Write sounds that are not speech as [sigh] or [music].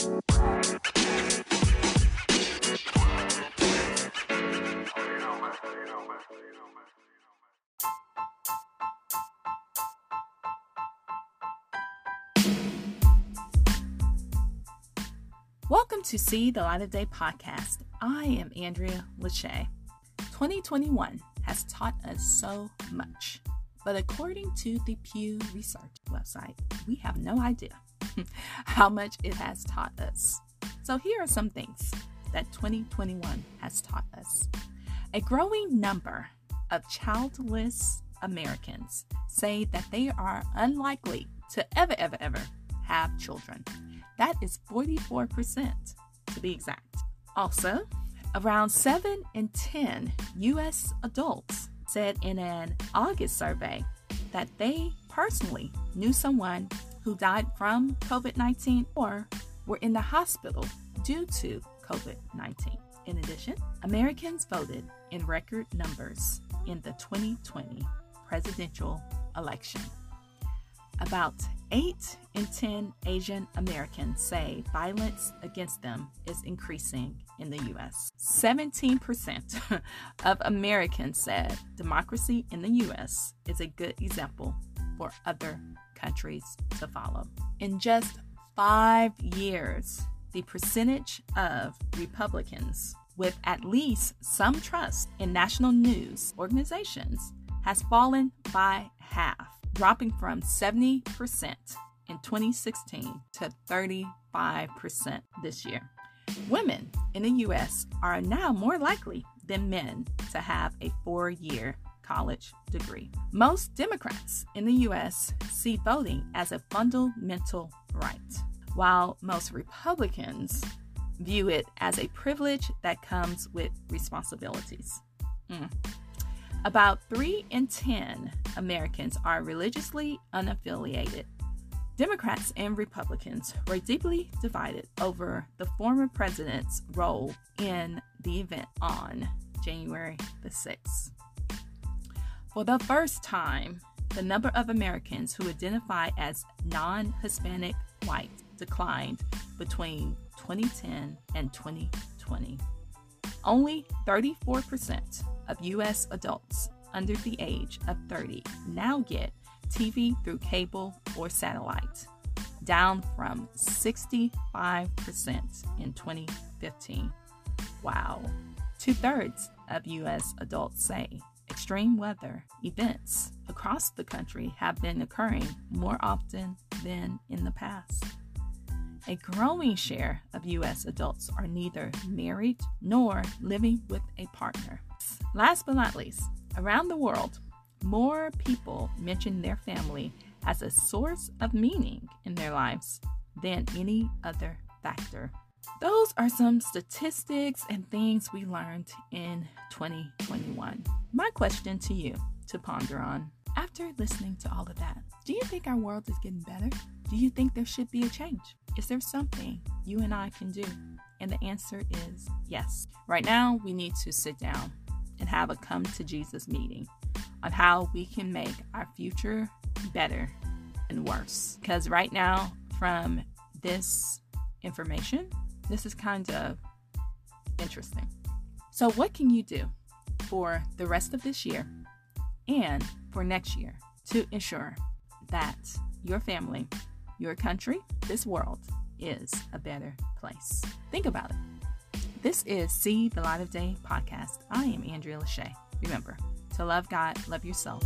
Welcome to See the Light of Day podcast. I am Andrea Lachey. 2021 has taught us so much, but according to the Pew Research website, we have no idea [laughs] how much it has taught us. So here are some things that 2021 has taught us. A growing number of childless Americans say that they are unlikely to ever, ever, ever have children. That is 44% to be exact. Also, around 7 in 10 US adults said in an August survey that they personally knew someone who died from COVID 19 or were in the hospital due to COVID 19. In addition, Americans voted in record numbers in the 2020 presidential election. About 8 in 10 Asian Americans say violence against them is increasing in the U.S. 17% [laughs] of Americans said democracy in the U.S. is a good example for other countries to follow. In just five years, the percentage of Republicans with at least some trust in national news organizations has fallen by half dropping from 70% in 2016 to 35% this year. Women in the U.S. are now more likely than men to have a four year college degree. Most Democrats in the U.S. see voting as a fundamental right, while most Republicans view it as a privilege that comes with responsibilities. Mm. About 3 in 10 Americans are religiously unaffiliated. Democrats and Republicans were deeply divided over the former president's role in the event on January the 6th. For the first time, the number of Americans who identify as non Hispanic white declined between 2010 and 2020. Only 34% of U.S. adults under the age of 30 now get TV through cable or satellite, down from 65% in 2015. Wow. Two thirds of U.S. adults say extreme weather events across the country have been occurring more often than in the past. A growing share of U.S. adults are neither married nor living with a partner. Last but not least, around the world, more people mention their family as a source of meaning in their lives than any other factor. Those are some statistics and things we learned in 2021. My question to you to ponder on after listening to all of that, do you think our world is getting better? Do you think there should be a change? Is there something you and I can do? And the answer is yes. Right now, we need to sit down and have a come to Jesus meeting on how we can make our future better and worse. Because right now, from this information, this is kind of interesting. So, what can you do for the rest of this year and for next year to ensure that your family, your country, this world is a better place? Think about it. This is See the Light of Day podcast. I am Andrea Lachey. Remember to love God, love yourself.